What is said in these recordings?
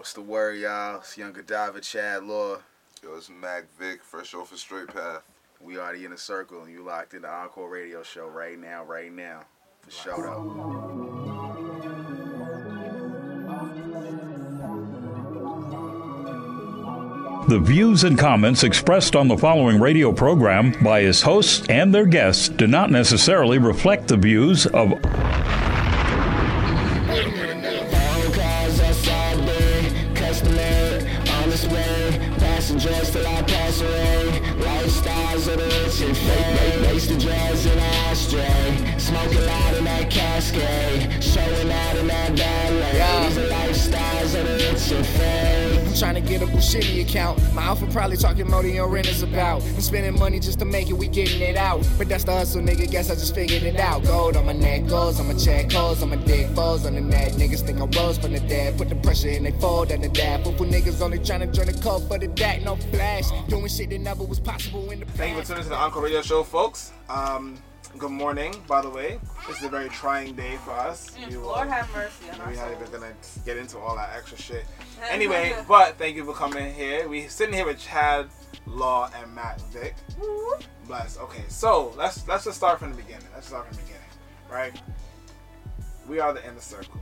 What's the word, y'all? It's Young Godiva, Chad Law. Yo, it's Mac Vic, fresh off a straight path. We already in a Circle, and you locked in the Encore Radio Show right now, right now. For show though. The views and comments expressed on the following radio program by its hosts and their guests do not necessarily reflect the views of trying to get a Bushini account. My alpha probably talking more than your rent is about. I'm spending money just to make it, we getting it out. But that's the hustle, nigga. Guess I just figured it out. Gold on my neck, goals on my check, holes on my dick, foes on the net. Niggas think I rose from the dead. Put the pressure in, they fold under that. But for niggas only trying to join the code for the DAC, no flash. Doing shit that never was possible in the past. Thank you for tuning to the Encore Radio Show, folks. Um, good morning, by the way. This is a very trying day for us. We will- Lord have mercy on our We're not even gonna get into all that extra shit. Anyway, but thank you for coming here. We're sitting here with Chad, Law, and Matt Vic. Bless. Okay, so let's let's just start from the beginning. Let's start from the beginning, right? We are the inner circle.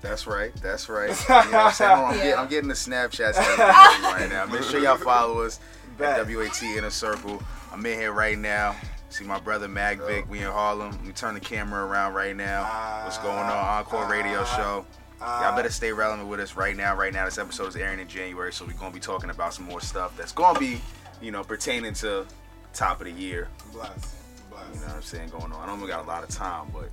That's right. That's right. You know what I'm saying? I'm, Yeah. getting, I'm getting the Snapchats right now. Make sure y'all follow us Bet. at WAT Inner Circle. I'm in here right now. See my brother Mag Vic. We in Harlem. We turn the camera around right now. What's going on? Encore Radio Show. Y'all better stay relevant with us right now. Right now, this episode is airing in January, so we're gonna be talking about some more stuff that's gonna be, you know, pertaining to top of the year. Bless. Bless. You know what I'm saying? Going on. I know we got a lot of time, but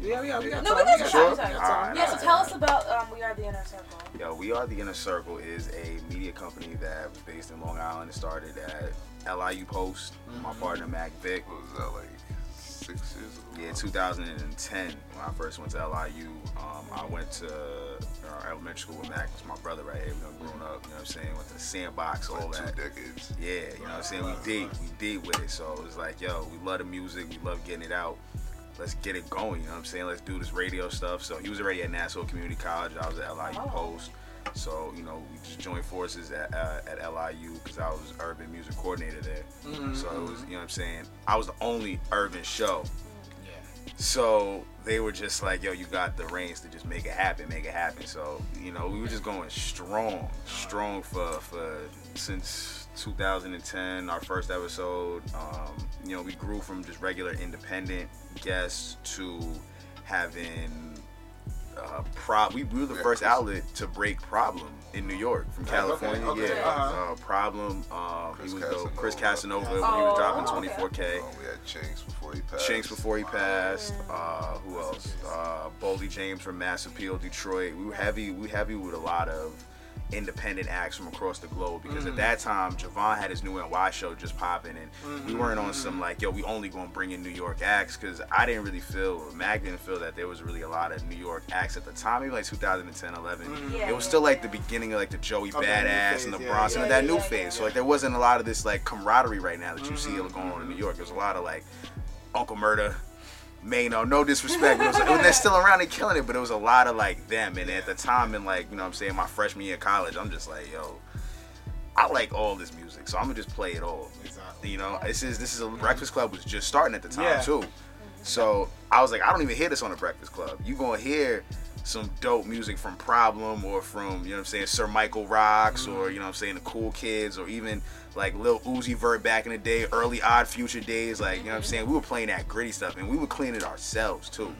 Yeah, yeah, we got No, time. we got got some time. time. We got time. Alright, Yeah, so alright, tell us about um, We Are the Inner Circle. Yo, We Are the Inner Circle is a media company that was based in Long Island. It started at LIU Post. My partner Mac Vic. What was that, like six years ago? Yeah, 2010 when I first went to LIU. Um, I went to uh, elementary school with Mac. It's my brother right here. You know, growing up. You know what I'm saying? Went to the sandbox, all Like that. two decades. Yeah, you know what I'm saying? We did, we did with it. So it was like, yo, we love the music, we love getting it out. Let's get it going, you know what I'm saying? Let's do this radio stuff. So he was already at Nassau Community College, I was at LIU Oh. Post. So, you know, we just joined forces at, uh, at LIU because I was urban music coordinator there. So it was, you know what I'm saying? I was the only urban show. So they were just like, yo, you got the reins to just make it happen, make it happen. So, you know, we were just going strong, strong for, for since 2010, our first episode. Um, you know, we grew from just regular independent guests to having uh, pro. We, we were the first outlet to break Problem in New York from California. okay, yeah, uh-huh. uh, Problem. Um, Chris he was the Chris Casanova. Casanova when he was Oh, dropping 24k. Um, we had Chinx before he passed. Chinx before he passed. Uh, who else? Uh, Boldy James from Mass Appeal, Detroit. We were heavy. We heavy with a lot of independent acts from across the globe because at mm. that time Javon had his new NY show just popping and we mm-hmm. weren't on mm-hmm. some like yo we only gonna bring in New York acts because I didn't really feel or Mag didn't feel that there was really a lot of New York acts at the time maybe like 2010 11 mm-hmm. Yeah, it was still like yeah. the beginning of like the Joey Of the new Badass and the phase, yeah, Bronson yeah, and that yeah, new yeah, phase. so like there wasn't a lot of this like camaraderie right now that you see going on in New York. There's a lot of like Uncle Murda Maino, no disrespect, was, they're still around and killing it, but it was a lot of like them. And at the time, and like, you know what I'm saying, my freshman year of college, I'm just like, yo, I like all this music, so I'm gonna just play it all. Exactly. You know, this is this is a Breakfast Club was just starting at the time Yeah. too. So I was like, I don't even hear this on the Breakfast Club. You gonna hear some dope music from Problem or from, you know what I'm saying, Sir Michael Rocks or, you know what I'm saying, the Cool Kids or even like Lil Uzi Vert back in the day, early Odd Future days. Like, you know what I'm saying? We were playing that gritty stuff and we would clean it ourselves too.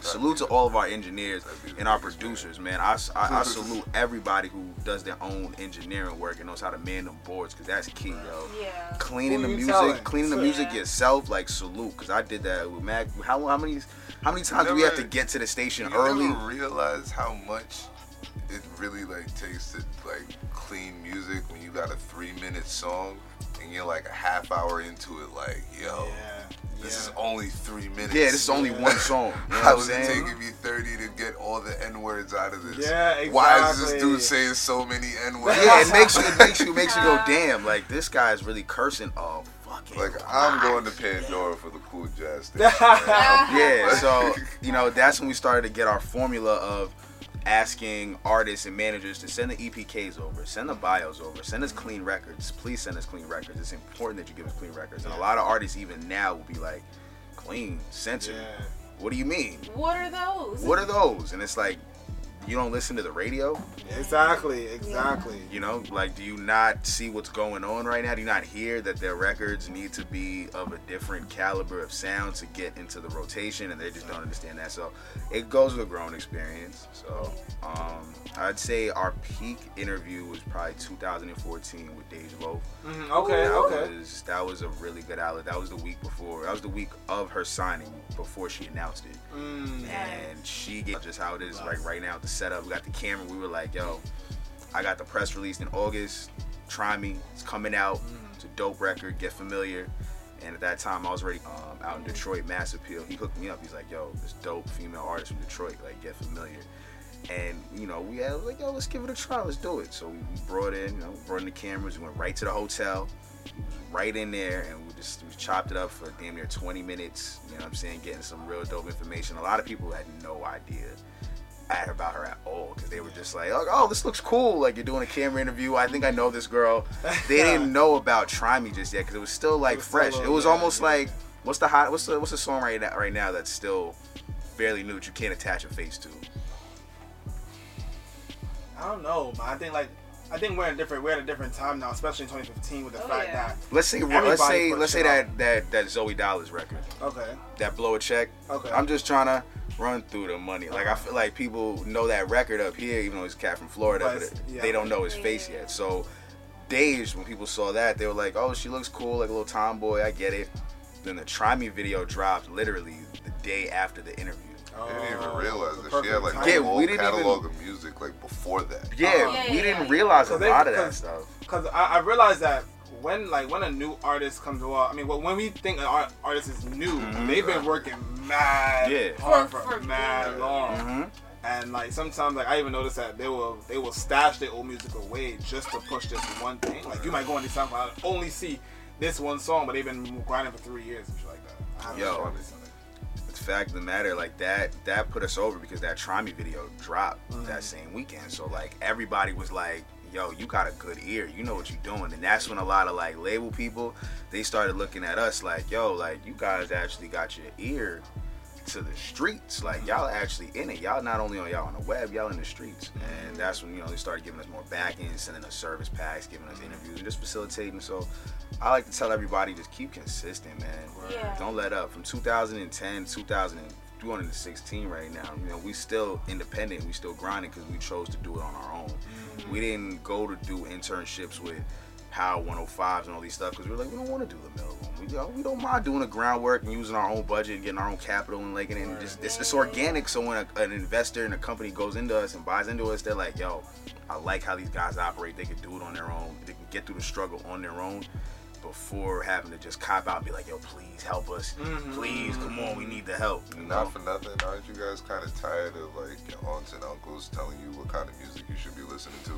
Salute to all of our engineers and our producers, man. I, I, I salute everybody who does their own engineering work and knows how to man them boards because that's key, yo Yeah. cleaning the music, telling? cleaning the Yeah. music yourself, like salute, because I did that with Mac. How how many how many times do we have to get to the station You early? never realize how much it really like takes to like clean music when you got a three minute song and you're like a half hour into it, like yo, Yeah. this is only three minutes. Yeah, this is only one song. You know How what is I'm it saying? taking me 30 to get all the N words out of this? Yeah, exactly. Why is this dude saying so many N words? Yeah, it makes you it makes you makes you go damn. Like this guy is really cursing a fucking. Like I'm going to Pandora for the cool jazz station. yeah, so you know that's when we started to get our formula of asking artists and managers to send the EPKs over, send the bios over, send us clean records. Please send us clean records. It's important that you give us clean records. And a lot of artists even now will be like, clean, censored. Yeah. What do you mean? What are those? What are those? And it's like, you don't listen to the radio? Exactly, exactly. You know, like, do you not see what's going on right now? Do you not hear that their records need to be of a different caliber of sound to get into the rotation, and they just don't understand that. So it goes with a growing experience. So um, I'd say our peak interview was probably 2014 with Deja Vu. Mhm, Okay, That okay. was that was a really good outlet. That was the week before. That was the week of her signing before she announced it. Mm. And she gave just how it is like right now with the setup. We got the camera. We were like, yo, I got the press release in August. Try me. It's coming out. It's a dope record. Get familiar. And at that time, I was already um, out in Detroit, Mass Appeal. He hooked me up. He's like, yo, this dope female artist from Detroit. Like, get familiar. And you know, we had like, yo, let's give it a try. Let's do it. So we brought in, you know, brought in the cameras. We went right to the hotel. We was right in there, and we just we chopped it up for damn near 20 minutes. You know what I'm saying? Getting some real dope information. A lot of people had no idea at about her at all because they were just like, oh, oh, this looks cool. Like you're doing a camera interview. I think I know this girl. They didn't know about Try Me just yet because it was still like was fresh. a it was yeah, almost yeah. like what's the hot what's the what's the song right now right now that's still barely new that you can't attach a face to. I don't know, but I think like I think we're in a different we're at a different time now, especially in 2015 with the Oh, fact yeah. that Let's say let's say let's say that that that Zoey Dollaz record okay, that blow a check. Okay. I'm just trying to run through the money. Like I feel like people know that record up here, even though he's a cat from Florida, But but yeah. they don't know his face yet. So Dej, when people saw that, they were like, "Oh, she looks cool, like a little tomboy. I get it." Then the Try Me video dropped literally the day after the interview. I didn't even Oh, realize that she had like perfect Yeah, a whole we didn't catalog even- of music like before that. Yeah. Yeah, we yeah, didn't yeah. realize a Cause lot of that stuff. Because I, I realized that when like when a new artist comes out, I mean, when when we think an art, artist is new, they've been working mad Yeah. hard For- for, for mad years. long. Mhm. And like sometimes, like I even noticed that they will they will stash their old music away just to push this one thing. Like you might go on these SoundCloud and only see this one song, but they've been grinding for three years and shit like that. I haven't Yo. tried recently. It's the fact of the matter, like that that put us over because that Try Me video dropped Mm-hmm. that same weekend. So like everybody was like, yo, you got a good ear. You know what you're doing. And that's when a lot of like label people, they started looking at us like, yo, like you guys actually got your ear to the streets. Like mm-hmm. y'all actually in it. Y'all not only on y'all on the web, y'all in the streets. And that's when, you know, they started giving us more backing, sending us service packs, giving us mm-hmm. interviews, and just facilitating. So I like to tell everybody just keep consistent, man. Yeah. Don't let up. From 2010, 2000, and 2016 right now, you know, we still independent. We still grinding because we chose to do it on our own. Mm-hmm. We didn't go to do internships with Power 105s and all these stuff because we're like, we don't want to do the middle room. We, we don't mind doing the groundwork and using our own budget and getting our own capital and like, and then just it's, it's organic. So when a, an investor and a company goes into us and buys into us, they're like, yo, I like how these guys operate. They can do it on their own. They can get through the struggle on their own before having to just cop out and be like, yo, please help us. Mm-hmm. Please, come on, we need the help. You know? Not for nothing, aren't you guys kind of tired of like your aunts and uncles telling you what kind of music you should be listening to?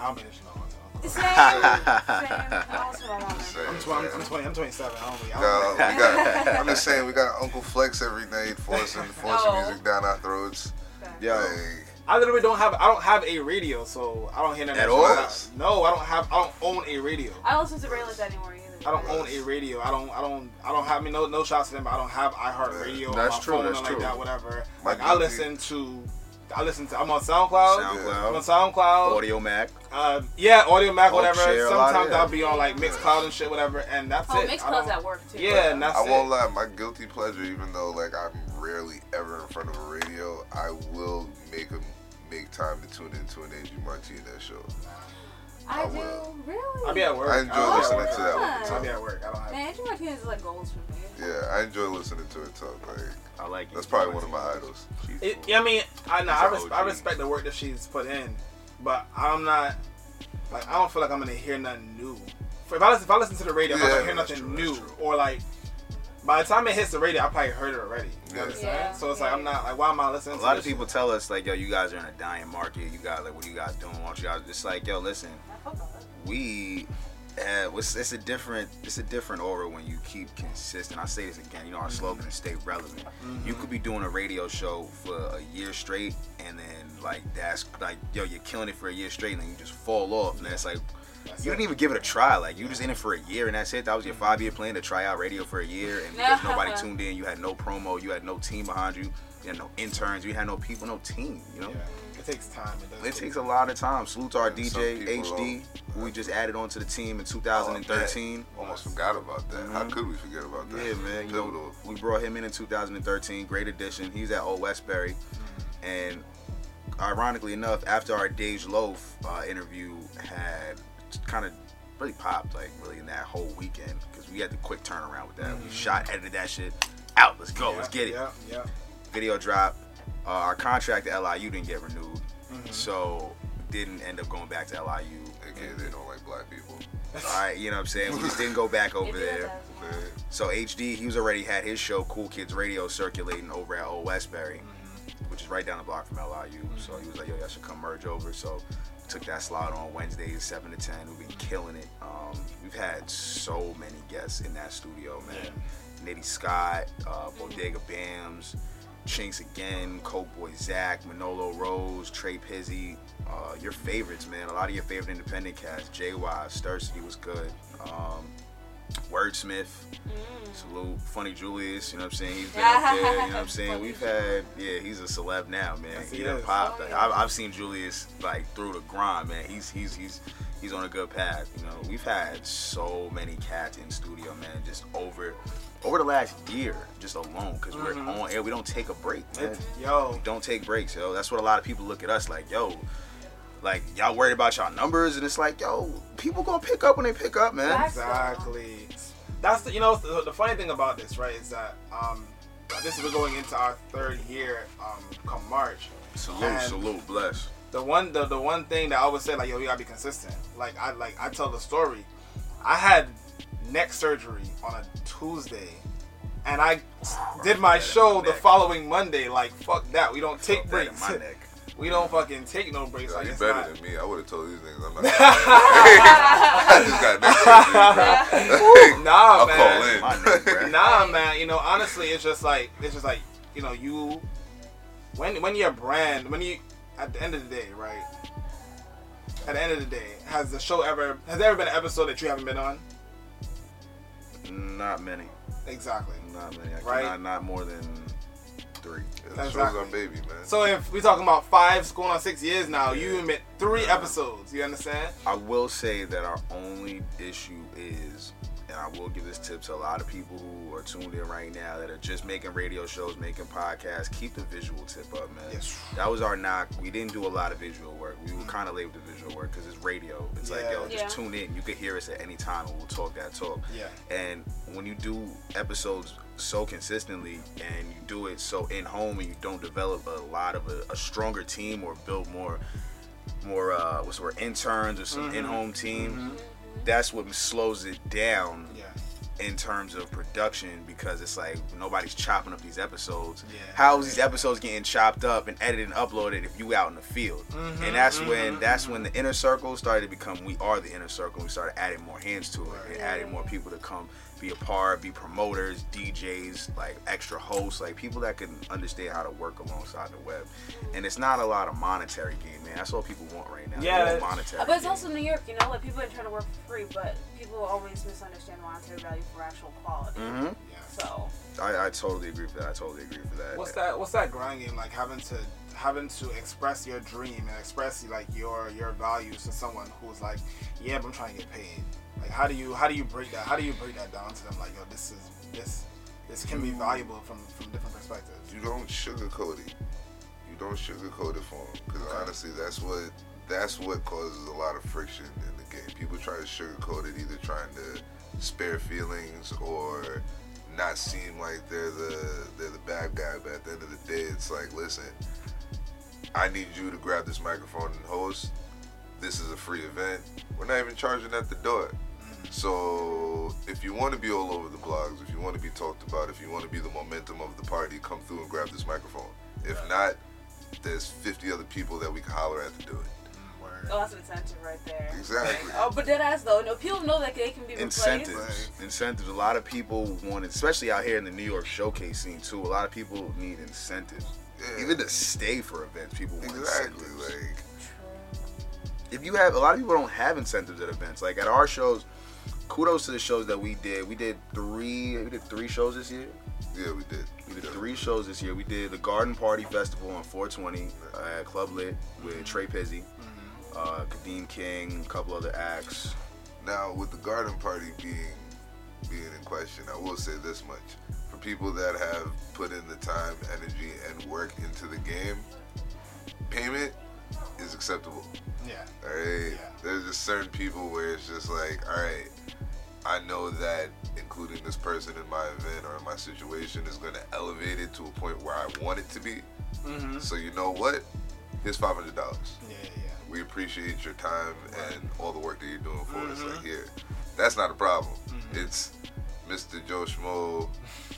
I don't mean this, no. Same. Same. That's what I want. Just saying, I'm, tw- I'm. I'm 20. I'm 27. I don't. We I got, don't we got, I'm just saying, we got Uncle Flex every night forcing, forcing Oh. music down our throats. Yeah. Like, I literally don't have. I don't have a radio, so I don't hear none of At all? shit. No, I don't have. I don't own a radio. I don't listen to radio like that anymore either. I don't own a radio. I don't. I don't. I don't have. I mean, no, no shots to them. But I don't have iHeartRadio. That's on my true, Phone that's or like true. that. Whatever. My Like I listen to. I listen to. I'm on SoundCloud. I'm on SoundCloud, SoundCloud. Audiomack. Uh, yeah, Audiomack, Hulk whatever. share Sometimes. I'll be on like Mixcloud and shit, whatever, and that's Oh, it. I Mixcloud's at work too. Yeah, and that's I won't lie, my guilty pleasure, even though like I'm rarely ever in front of a radio, I will make a make time to tune into an Angie Martinez show. I, I do. will. Really? I'll be at work. I enjoy I'll be at listening to that one. I'll be at work. I don't have. Man, Angie Martinez is like goals for me. Yeah, I enjoy listening to it talk. Like I like that's probably one of my idols. She's It, cool. yeah, I mean, I know, I, res- I respect the work that she's put in, but I'm not like I don't feel like I'm gonna hear nothing new. If I listen, if I listen to the radio, I'm not gonna hear nothing true, new, or like by the time it hits the radio, I probably heard it already. You know Yeah. understand? Yeah, So it's like I'm not like why am I listening? A to lot of people shit? tell us like, yo, you guys are in a dying market. You guys like, what are you guys doing? Why don't you guys? It's like, yo, listen, I fuck with it. we have it's, it's a different it's a different aura when you keep consistent. I say this again, you know, our slogan is stay relevant. You mm-hmm. could be doing a radio show for a year straight, and then like that's like yo, you're killing it for a year straight, and then you just fall off, and it's like That's you it. didn't even give it a try. Like you just in it for a year, and that's it. That was your five year plan to try out radio for a year, and because nobody tuned in, you had no promo, you had no team behind you, you had no interns, you had no people, no team. You know. Yeah. It takes time. It, It take takes a lot of time. Salute to our Yeah, DJ people HD, who we just added onto the team in 2013. Almost forgot about that. How Mhm. could we forget about that? Yeah, man. You know, we brought him in in 2013. Great addition. He's at Old Westbury. Mm-hmm. And ironically enough, after our Dej Loaf uh, interview had kind of really popped, like really in that whole weekend, because we had the quick turnaround with that. We shot, edited that shit out. Let's go. Let's get it. Mm-hmm. Yeah, yeah. Video drop. Uh, our contract at LIU didn't get renewed. Mm-hmm. So didn't end up going back to LIU. AKA they don't like black people. All right, you know what I'm saying? We just didn't go back over there. that as well. Man, So HD, he was already had his show Cool Kids Radio circulating over at Old Westbury, which is right down the block from LIU. So he was like, "Yo, y'all should come merge over." So took that slot on Wednesdays, seven to ten. We've been killing it. Um, we've had so many guests in that studio, man. Nitty Scott, uh, Bodega Bamz, Chinx again, Coke Boy Zach, Manolo Rose, Trey Pizzy. Uh, your favorites, man. A lot of your favorite independent cats. JY, Stursty was good. Um, Wordsmith, It's a little Funny Julius, you know what I'm saying? He's been up there, you know what I'm saying? We've had, yeah, he's a celeb now, man. Yes, he he done is. popped. Oh, Like, yeah. I've, I've seen Julius like through the grind, man. He's he's he's he's on a good path. You know, we've had so many cats in studio, man, just over over the last year, just alone, because we're mm-hmm. on air. We don't take a break, man. It, yo, We don't take breaks, yo. That's what a lot of people look at us like, yo. Like y'all worried about y'all numbers, and it's like, yo, people gonna pick up when they pick up, man. Exactly. That's the, you know the, the funny thing about this, right? Is that um, this is we're going into our third year um, come March. Salute, And- salute, bless. the one the, the one thing that I always say like yo you gotta be consistent. Like I like I tell the story. I had neck surgery on a Tuesday, and I did my show my the following Monday. Like fuck that, we don't take Felt that in breaks. my neck. We don't fucking take no breaks. Yo, like you it's better not. than me. I would have told these niggas I'm not. I just got next. Nah, I'll man. call in. My neck, bruh. Nah, man. You know, honestly, it's just like it's just like you know you when when you're brand when you at the end of the day, right? At the end of the day, has the show ever has there ever been an episode that you haven't been on? Not many. Exactly. Not many. I Right. Not, not more than three. Yeah, the show's Exactly. our baby, man. So if we're talking about five, going on six years now, you admit three episodes. You understand? I will say that our only issue is, and I will give this tip to a lot of people who are tuned in right now that are just making radio shows, making podcasts. Keep the visual tip up, man. Yes. That was our knock. We didn't do a lot of visual work. We were kind of late with the visual work because it's radio. It's like, yo, just Yeah. tune in. You could hear us at any time and we'll talk that talk. Yeah. And when you do episodes so consistently and you do it so in home and you don't develop a lot of a, a stronger team or build more more uh what's word interns or some in-home team that's what slows it down Yeah. in terms of production because it's like nobody's chopping up these episodes. Yeah. How's these episodes getting chopped up and edited and uploaded if you out in the field? Mm-hmm, and that's when that's when the inner circle started to become we are the inner circle. We started adding more hands to it and adding more people to come be a part, be promoters, DJs, like extra hosts, like people that can understand how to work alongside the web. And it's not a lot of monetary gain, man. That's all people want right now. Yeah, it's- monetary. But it's gain. also New York, you know, like people are trying to work for free, but people always misunderstand monetary value for actual quality. Mhm. Yeah. So I, I totally agree with that. I totally agree with that. What's that? What's that grind game like? Having to having to express your dream and express like your your values to someone who's like, yeah, but I'm trying to get paid. Like, how do you how do you break that? How do you break that down to them? Like, yo, this is this this can be valuable from from different perspectives. you don't sugarcoat it. You don't sugarcoat it for them because honestly, that's what that's what causes a lot of friction in the game. People try to sugarcoat it, either trying to spare feelings or not seem like they're the they're the bad guy. But at the end of the day, it's like, listen, I need you to grab this microphone and host. This is a free event. We're not even charging at the door. So if you want to be all over the blogs, if you want to be talked about, if you want to be the momentum of the party, come through and grab this microphone. If not, there's 50 other people that we can holler at to do it. Word. oh, that's incentive right there. Exactly. Oh, but dead ass though. No, people know that they can be replaced. incentives incentives a lot of people want especially out here in the new york showcase scene too a lot of people need incentives Yeah. Even to stay for events, people want exactly incentives. like if you have a lot of people don't have incentives at events. Like at our shows, kudos to the shows that we did. We did three. We did three shows this year. yeah, we did. We did three shows this year. We did the Garden Party Festival on 420 at Club Lit with Trey Pizzy, uh, Kadeem King, a couple other acts. Now, with the garden party being being in question, I will say this much: for people that have put in the time, energy, and work into the game, payment is acceptable. Yeah. All right. Yeah. There's just certain people where it's just like, all right, I know that including this person in my event or in my situation is going to elevate it to a point where I want it to be. Mm-hmm. So you know what? Here's five hundred dollars. Yeah, yeah. We appreciate your time and all the work that you're doing for us. Mm-hmm. Like here, that's not a problem. It's Mr. Joe Schmo,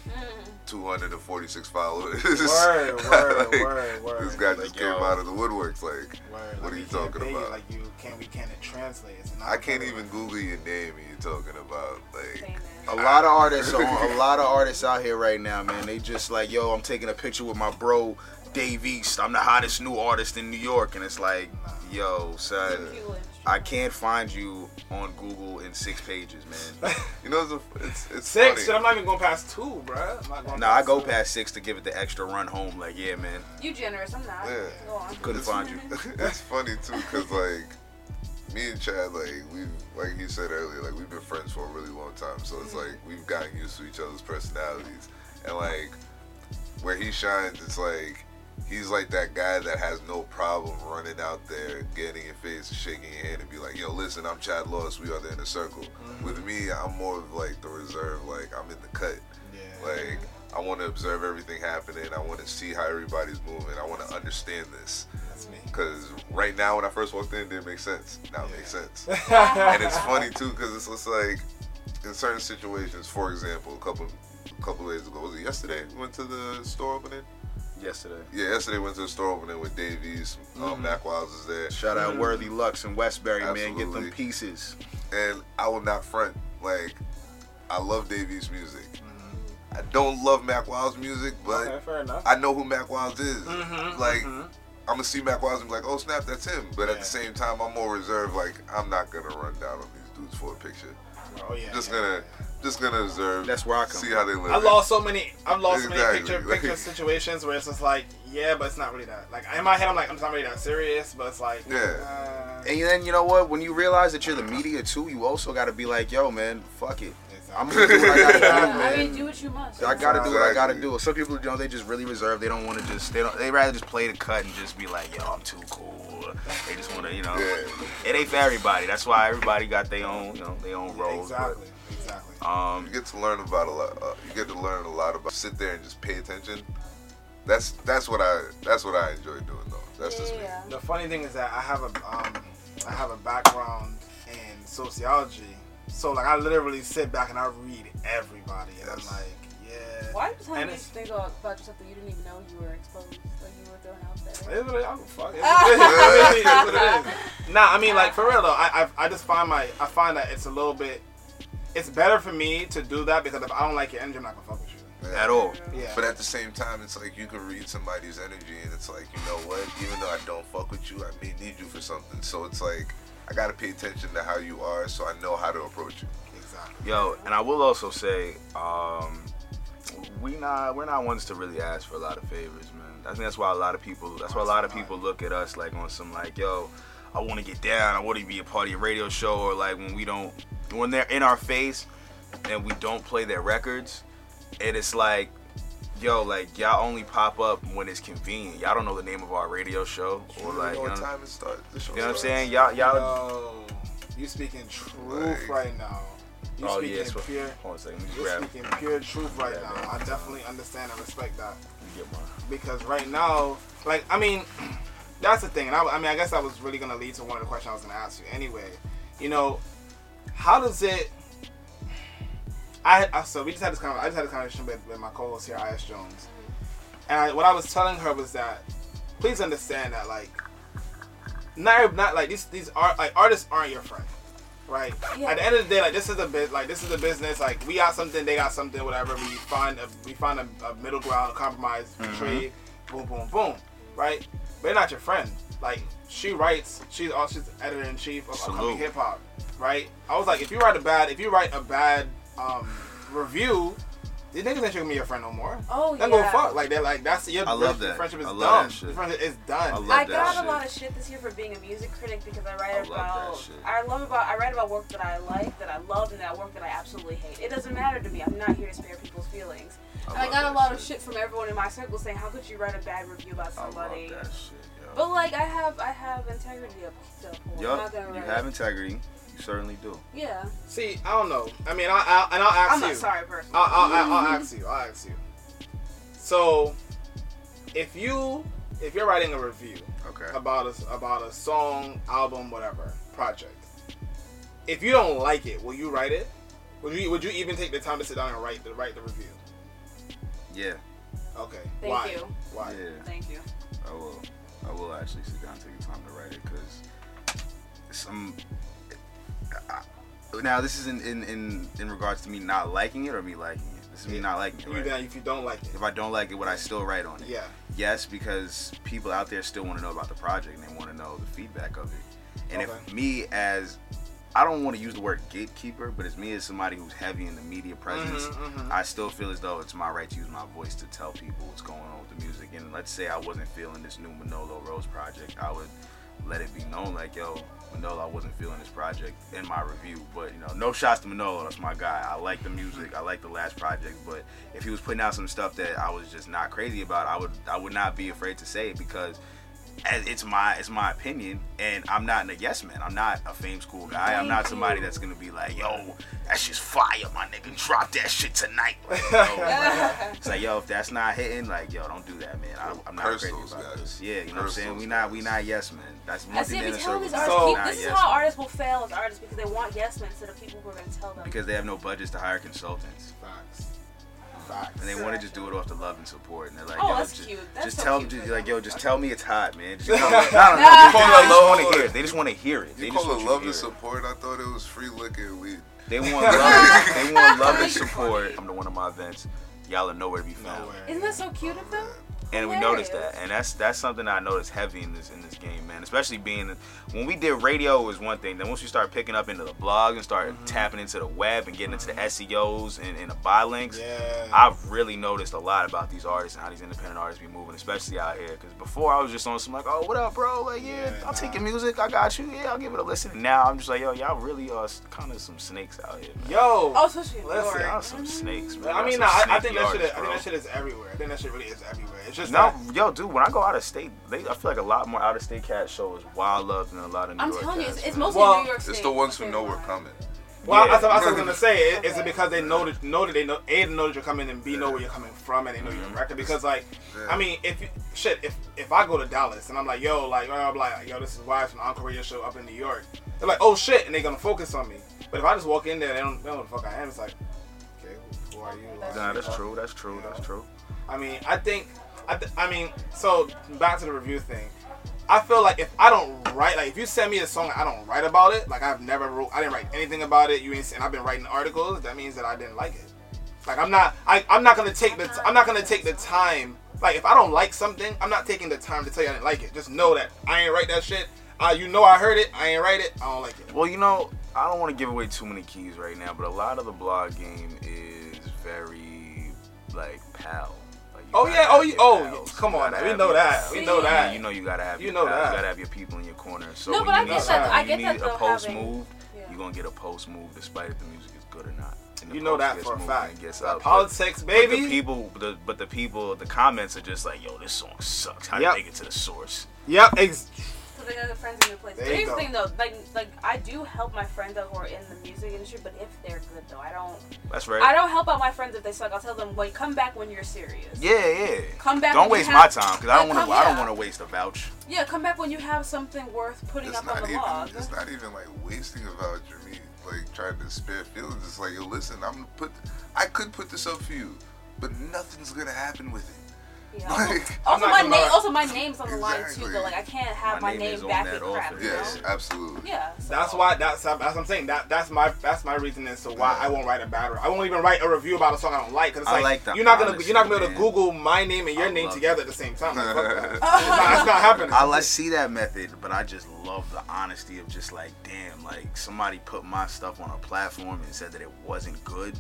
246 followers. Word, word, Like, word, word. This guy Like, just came out of the woodworks. Like, Word. what Like, are you talking pay about? Like you can't, we can't translate. It's not I can't even Google your name and you're talking about like. A lot of artists, are, a lot of artists out here right now, man. They just like, yo, I'm taking a picture with my bro Dave East. I'm the hottest new artist in New York, and it's like, yo, son, Huge. I can't find you on Google in six pages, man. You know, it's a, it's, it's Six. Funny. I'm not even going past two, bruh. I'm not going Nah, I go two. past six to give it the extra run home. Like, yeah, man, You generous. I'm not. Yeah. Go on. couldn't find you. it's funny too, cause like me and Chad, like we, like he said earlier, like we've been friends for a really long time. So it's mm-hmm. like we've gotten used to each other's personalities, and like where he shines, it's like he's like that guy that has no problem running out there, getting in your face, shaking your hand, and be like, "Yo, listen, I'm Chad Loss. We are the inner circle." Mm-hmm. With me, I'm more of like the reserve. Like I'm in the cut. Yeah. Like I want to observe everything happening. I want to see how everybody's moving. I want to understand this. That's me. Because right now, when I first walked in, it didn't make sense. Now it makes sense. and it's funny too, because it's just like in certain situations. For example, a couple a couple days ago, was it yesterday? We went to the store opening. Yesterday. Yeah, yesterday went to the store opening with Dave East. Um, Mack Wilds is there, Shout out Worthy Lux and Westbury, man. Get them pieces. and I will not front. Like, I love Dave East's music. I don't love Mack Wilds' music, but Okay, fair enough. I know who Mack Wilds is. Mhm, like, mhm. I'm gonna see Mack Wilds and be like, oh snap, that's him. But at the same time, I'm more reserved. Like, I'm not gonna run down on these dudes for a picture. Oh yeah. just yeah, gonna, yeah. just gonna observe. That's where I come see how they live. I lost so many. I've lost so many Exactly. picture picture situations where it's just like, yeah, but it's not really that. Like in my head, I'm like, I'm not really that serious, but it's like, Yeah. uh, And then you know what? When you realize that you're the media too, you also got to be like, yo, man, fuck it. I'm gonna do what I gotta do, I mean, do what you must. I gotta do what I gotta do. Some people, you know, they just really reserve. They don't want to just. They don't. They rather just play the cut and just be like, yo, I'm too cool. They just want to, you know. Yeah. It ain't for everybody. That's why everybody got their own, you know, their own roles. exactly, exactly. But, um, You get to learn about a lot. Uh, you get to learn a lot about. Sit there and just pay attention. That's that's what I that's what I enjoy doing though. That's just me. yeah. The funny thing is that I have a um, I have a background in sociology, so like I literally sit back and I read everybody, and I'm like, yeah. Why are you telling And me it's- things about yourself that you didn't even know you were exposed, like you were throwing out there? It's what it, I don't fuck. It's what it is. Mean, it's what it is. Nah, I mean, like for real though, I, I I just find my I find that it's a little bit. It's better for me to do that because if I don't like your energy, I'm not gonna fuck with you. Yeah. at all. Yeah. But at the same time, it's like you can read somebody's energy, and it's like, you know what? Even though I don't fuck with you, I may need you for something. So it's like I gotta pay attention to how you are, so I know how to approach you. exactly. Yo, and I will also say, um, we not we're not ones to really ask for a lot of favors, man. I think that's why a lot of people that's why a lot of people look at us like on some like, yo, I want to get down, I want to be a part of your radio show, or like when we don't when they're in our face and we don't play their records, and it's like. Yo, like y'all only pop up when it's convenient. Y'all don't know the name of our radio show, or like, you know time it starts? The show you know what I'm saying? Y'all, y'all. Yo, you speaking truth Like- right now. You oh speaking yeah, so, pure. hold on a second. Let me just You're grab. speaking pure truth right Yeah, now. man. I definitely understand and respect that get mine. because right now, like, I mean, that's the thing. And I, I mean, I guess that was really gonna lead to one of the questions I was gonna ask you anyway. You know, how does it? I, I so we just had this conversation. I just had this conversation with, with my co-host here, I.S. Jones, and I, what I was telling her was that please understand that like not not like these these art like artists aren't your friend. Right. Yeah. At the end of the day, like this is a bit like this is a business. Like we got something, they got something, whatever. We find a we find a, a middle ground, a compromise, mm-hmm. trade. boom, boom, boom, right? But they're not your friend. Like she writes, she's also she's editor in chief of Salute. upcoming hip hop, right? I was like, if you write a bad, if you write a bad um, review, these niggas ain't gonna be your friend no more. Oh, They go yeah. fuck. Like they're like that's your I love your that. friendship is I love done. that shit. Friendship is done. I love I that got shit. a lot of shit this year for being a music critic because I write I love that about shit. I love about I write about work that I like, that I love, and that work that I absolutely hate. It doesn't matter to me. I'm not here to spare people's feelings. I and I got a lot of shit. shit from everyone in my circle saying, "How could you write a bad review about I love somebody?" that shit, yo. But like I have I have integrity up to uphold. I'm not gonna you have integrity. You certainly do. Yeah. See, I don't know. I mean, I, I and I'll ask you I'm you. not sorry person. I'll, I'll, I'll, I'll ask you. I'll ask you. So, if you if you're writing a review Okay. about a about a song, album, whatever project, if you don't like it, will you write it? Would you would you even take the time to sit down and write the write the review? Yeah, Okay. Thank Why? you. Why? yeah. Thank you. I will. I will actually sit down and take the time to write it because some. Now this is in, in in in regards to me not liking it or me liking it. This is me not liking it. Right? if you don't like it. If I don't like it, would I still write on it? Yeah. Yes, because people out there still want to know about the project and they want to know the feedback of it. And if me as I don't want to use the word gatekeeper, but as me as somebody who's heavy in the media presence, Mhm, mhm. I still feel as though it's my right to use my voice to tell people what's going on with the music. And let's say I wasn't feeling this new Manolo Rose project, I would let it be known like, yo, Manolo, I wasn't feeling this project in my review. But you know, no shots to Manolo, that's my guy. I like the music, I like the last project. But if he was putting out some stuff that I was just not crazy about, I would I would not be afraid to say it because it's my it's my opinion and I'm not a yes man. I'm not a fame school guy. I'm not somebody you. that's gonna be like, yo, that's just fire, my nigga. Drop that shit tonight. Like, yo, like, it's like, yo, if that's not hitting, like, yo, don't do that, man. I, I'm not Curse crazy about guys. this. Yeah, you know what I'm saying? those We not we guys. not yes men. That's one thing see. in We the tell circle. these artists, So- this is yes how men. artists will fail as artists because they want yes men instead of people who are going to tell them. because they have no budgets to hire consultants. Facts. Facts. And they want to just do it off the love and support. And they're like, Oh, yo, that's just, cute. Just so tell cute them, like, yo, just tell me it's hot, man. Just, no, no, no, no, they, just want to hear it. They just want to hear it. They You just call it love to and support? I thought it was free liquor weed. They want love. they want love and Funny. support. Come to one of my events. Y'all are nowhere to be found. Nowhere. Isn't that so cute of them? And we noticed that, and that's that's something I noticed heavy in this in this game, man. Especially being when we did radio was one thing. Then once we start picking up into the blog and start Mm-hmm. tapping into the web and getting into the SEOs and, and the buy links, Yeah. I've really noticed a lot about these artists and how these independent artists be moving, especially out here. Because before I was just on some like, oh, what up, bro? Like, yeah, Yeah, I'll take your music. I got you. Yeah, I'll give it a listen. Now I'm just like, yo, y'all really are kind of some snakes out here, man. Yo. Oh, especially in New Listen, Y'all some snakes, man. I mean, Y'all nah, I, I think that shit. Artists, I think that shit is everywhere. I think that shit really is everywhere. It's just No, that. yo, dude. When I go out of state, they, I feel like a lot more out of state cat shows wild love than a lot of New I'm York telling you, it's, it's mostly Well, New York State. It's the ones who know we're coming. Well, Yeah. that's, what, I was gonna say. Is, is it because they know that know that they know a they know that you're coming and b know where you're coming from and they know Mm-hmm. your record because like Yeah. I mean if you, shit if if I go to Dallas and I'm like yo like I'm like yo this is Wise from the Encore Radio Show up in New York they're like oh shit and they're gonna focus on me but if I just walk in there they don't, they don't know what the fuck I am it's like okay who, who are you Like, Nah, you that's know? true. That's true. You That's true. I mean, I think, I, th- I mean, so back to the review thing. I feel like if I don't write, like if you send me a song, I don't write about it. Like I've never wrote, I didn't write anything about it. You ain't, and I've been writing articles. That means that I didn't like it. Like I'm not, I, I'm not gonna take the, t- I'm not gonna take the time. Like if I don't like something, I'm not taking the time to tell you I didn't like it. Just know that I ain't write that shit. Uh, you know I heard it. I ain't write it. I don't like it. Well, you know, I don't want to give away too many keys right now, but a lot of the blog game is very like pal. Like, you Oh, yeah, oh, have you- oh, pals. come You on, gotta we know that. We know that. You know you gotta have You your know that. You gotta have your people in your corner. So No, when but I you get need, that- I you get need that a post having- moved, Yeah. you're gonna get a post move despite if the music is good or not. You know that for a moved fact. and it Gets up. But- politics, But baby. the people, the, but the people, the comments are just like, "Yo, this song sucks. How Yep. did they get to the source?" Yep. Ex- So they got their friends in good place. There you here's the go. thing though, like like I do help my friends out who are in the music industry, but if they're good though, I don't That's right. I don't help out my friends if they suck. I'll tell them, wait, come back when you're serious. Yeah, yeah. Come back Don't when you waste have- my time because I don't want to. I don't want to waste a vouch. Yeah, come back when you have something worth putting It's up on the even. blog. It's not even like wasting a voucher. Me like trying to spare feelings. It's like, yo, listen, I'm put. I could put this up for you, but nothing's gonna happen with it. Yeah. Like, Also, my name. Also, my name's on the line too. Though, like I can't have My my, name name, is on backing that crap. You yes, know? absolutely. Yeah. So. That's why. That's that's what I'm saying. That that's my that's my reason as to why I won't write a bad. I won't even write a review about a song I don't like. Cause it's I like, like you're not gonna honesty, you're not gonna be able to. Google my name and your I name together it. at the same time. Like, that. That's not happening. I like see that method, but I just love the honesty of just like, damn, like somebody put my stuff on a platform and said that it wasn't good.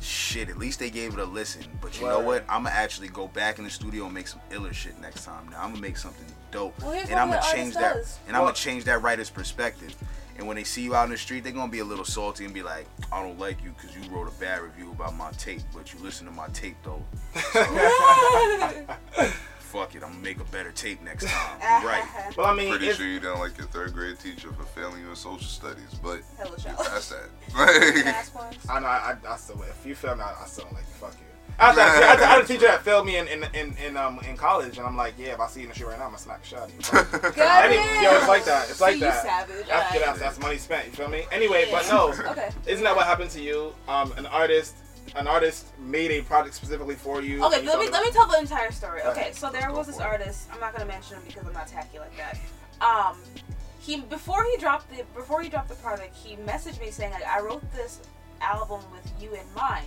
Shit, at least they gave it a listen. But you know what? I'm gonna actually go back in the studio and make some iller shit next time. Now I'm gonna make something dope, Well, and I'm gonna change that, does. and I'm gonna change that writer's perspective. And when they see you out in the street, they're gonna be a little salty and be like, "I don't like you because you wrote a bad review about my tape, but you listen to my tape though." Fuck it, I'm gonna make a better tape next time. Right? Well, I mean, Pretty it's, sure you don't like your third grade teacher for failing you in social studies, but Hella you passed that. Like, I know. I, I, I still if you fail me, I, I still don't like you. Fuck you. I had, I, had, I had a teacher that failed me in in, in, in um in college, and I'm like, yeah, if I see you in the street right now, I'm gonna smack the shit out of you. Fuck you. Got it. yo, it's like that. It's like See, that. You savage. That's, Alright. that's, that's money spent. You feel me? Anyway, but no. Okay. Isn't that what happened to you? Um, an artist, an artist made a project specifically for you. Okay, you let me let me tell the entire story. Okay, ahead. so there was this artist. I'm not gonna mention him because I'm not tacky like that. Um, he before he dropped the before he dropped the project, he messaged me saying like I wrote this album with you in mind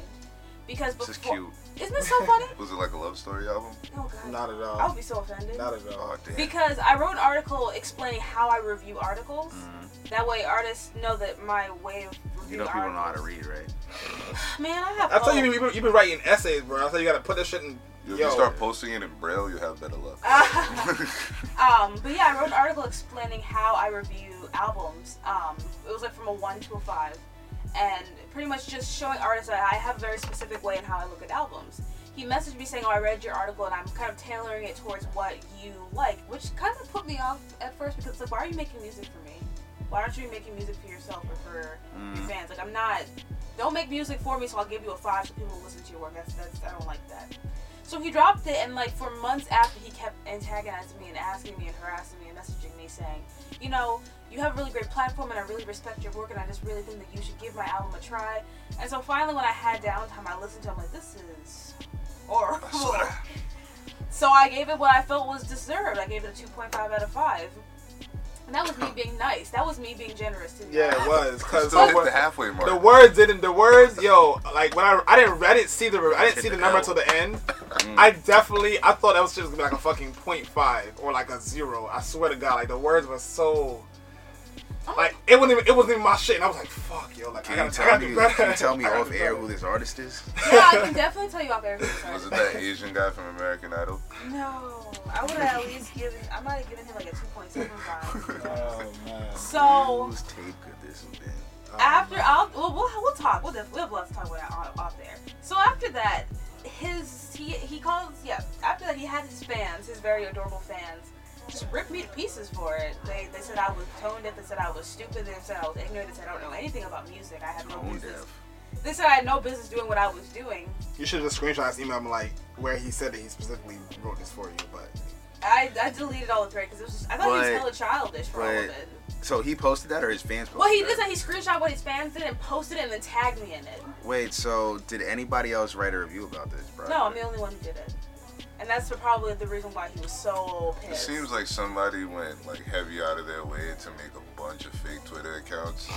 because This is cute. isn't this so funny? was it like a love story album? Oh god, Not at all. I would be so offended. Not at all. Oh damn. Because I wrote an article explaining how I review articles. Mhm. That way, artists know that my way of You reviewing know people know how to read, right? Man, I have. I tell you, you've been, you've been writing essays, bro. I tell you, you gotta put this shit in. If Yo, you start posting it in braille, you have better luck. um, but yeah, I wrote an article explaining how I review albums. Um, it was like from a one to a five, and pretty much just showing artists that I have a very specific way in how I look at albums. He messaged me saying, "Oh, I read your article, and I'm kind of tailoring it towards what you like," which kind of put me off at first because it's like, why are you making music for me? Why aren't you making music for yourself or for your Mm. fans? Like, I'm not. Don't make music for me, so I'll give you a five so people will listen to your work. That's that's I don't like that. So he dropped it, and like for months after, he kept antagonizing me and asking me and harassing me and messaging me saying, you know, you have a really great platform, and I really respect your work, and I just really think that you should give my album a try. And so finally, when I had downtime, I listened to it. I'm like, this is horrible. So I gave it what I felt was deserved. I gave it a 2.5 out of five. And that was me being nice. That was me being generous to Yeah, it was. Cause Still the, hit the halfway mark. the words didn't. The words, yo, like when I I didn't I didn't see the I didn't see the the number L. till the end. Mm. I definitely I thought that was just gonna be like a fucking point five or like a zero. I swear to God, like the words were so. Oh. Like it wasn't even it wasn't even my shit, and I was like, "Fuck, yo!" Like I Can gotta, you I tell gotta me? do better. Can you tell me off air who this artist is? Yeah, I can definitely tell you off everything. Was it that Asian guy from American Idol? No, I would have at least given. I might have given him like a two point seven five. Oh man. So Whose tape could this have been? Oh, after I'll we'll, we'll, we'll talk. We'll def- we'll have lots to talk about that off, off there. So after that, his he he calls yeah. After that, he had his fans, his very adorable fans, just rip me to pieces for it. They they said I was tone deaf. They said I was stupid. They said I was ignorant. They said I don't know anything about music. I have no Tone business. deaf. They said I had no business doing what I was doing. You should have just screenshot this email, like where he said that he specifically wrote this for you, but I, I deleted all the thread because it was just I thought he was But- hella childish for all of but- it. So he posted that, or his fans posted Well, he that? did that. He screenshot what his fans did and posted it and then tagged me in it. Wait, so did anybody else write a review about this, bro? No, I'm the only one who did it. And that's the- probably the reason why he was so pissed. It seems like somebody went like heavy out of their way to make a bunch of fake Twitter accounts.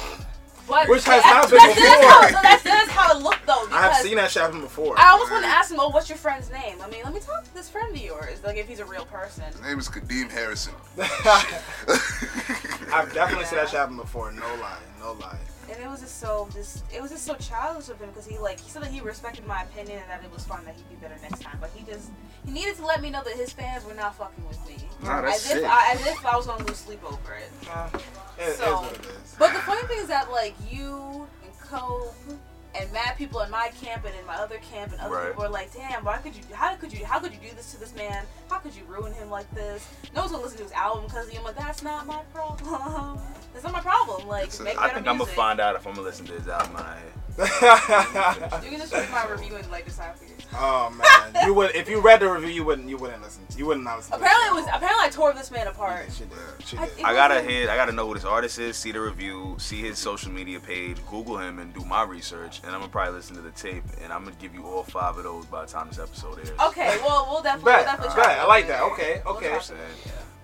but Which has that's, happened that's, that's, how, before. that's, that's how it looked though. I have seen that shit happen before. I almost want to ask him, oh, what's your friend's name? I mean, let me talk to this friend of yours, like if he's a real person. His name is Kadeem Harrison. I've definitely seen that shit happen before. No lie, no lie. And it was just so just it was just so childish of him because he like he said that he respected my opinion and that it was fun that he'd be better next time. But he just he needed to let me know that his fans were not fucking with me. Nah, that's as if. I, as if I was gonna lose sleep over it. Nah, it is So- what it is. But the funny thing is that like you and Cope and mad people in my camp and in my other camp and other Right. people are like, damn, why could you? How could you? How could you do this to this man? How could you ruin him like this? No one's gonna listen to his album because I'm like, that's not my problem. that's not my problem. Like, make I think I'm gonna find out if I'm gonna listen to his album. I, You can just read my review and like decide for yourself. Oh man, you would if you read the review, you wouldn't you wouldn't listen. You wouldn't not listen. to the Apparently, it was. Apparently, I tore this man apart. She did. She I- did. it I gotta wasn't- hit. I gotta know who this artist is. See the review. See his social media page. Google him and do my research. And I'm gonna probably listen to the tape. And I'm gonna give you all five of those by the time this episode airs. Okay, well, we'll definitely, we'll definitely bet. try. I like that. Okay, We'll okay. try.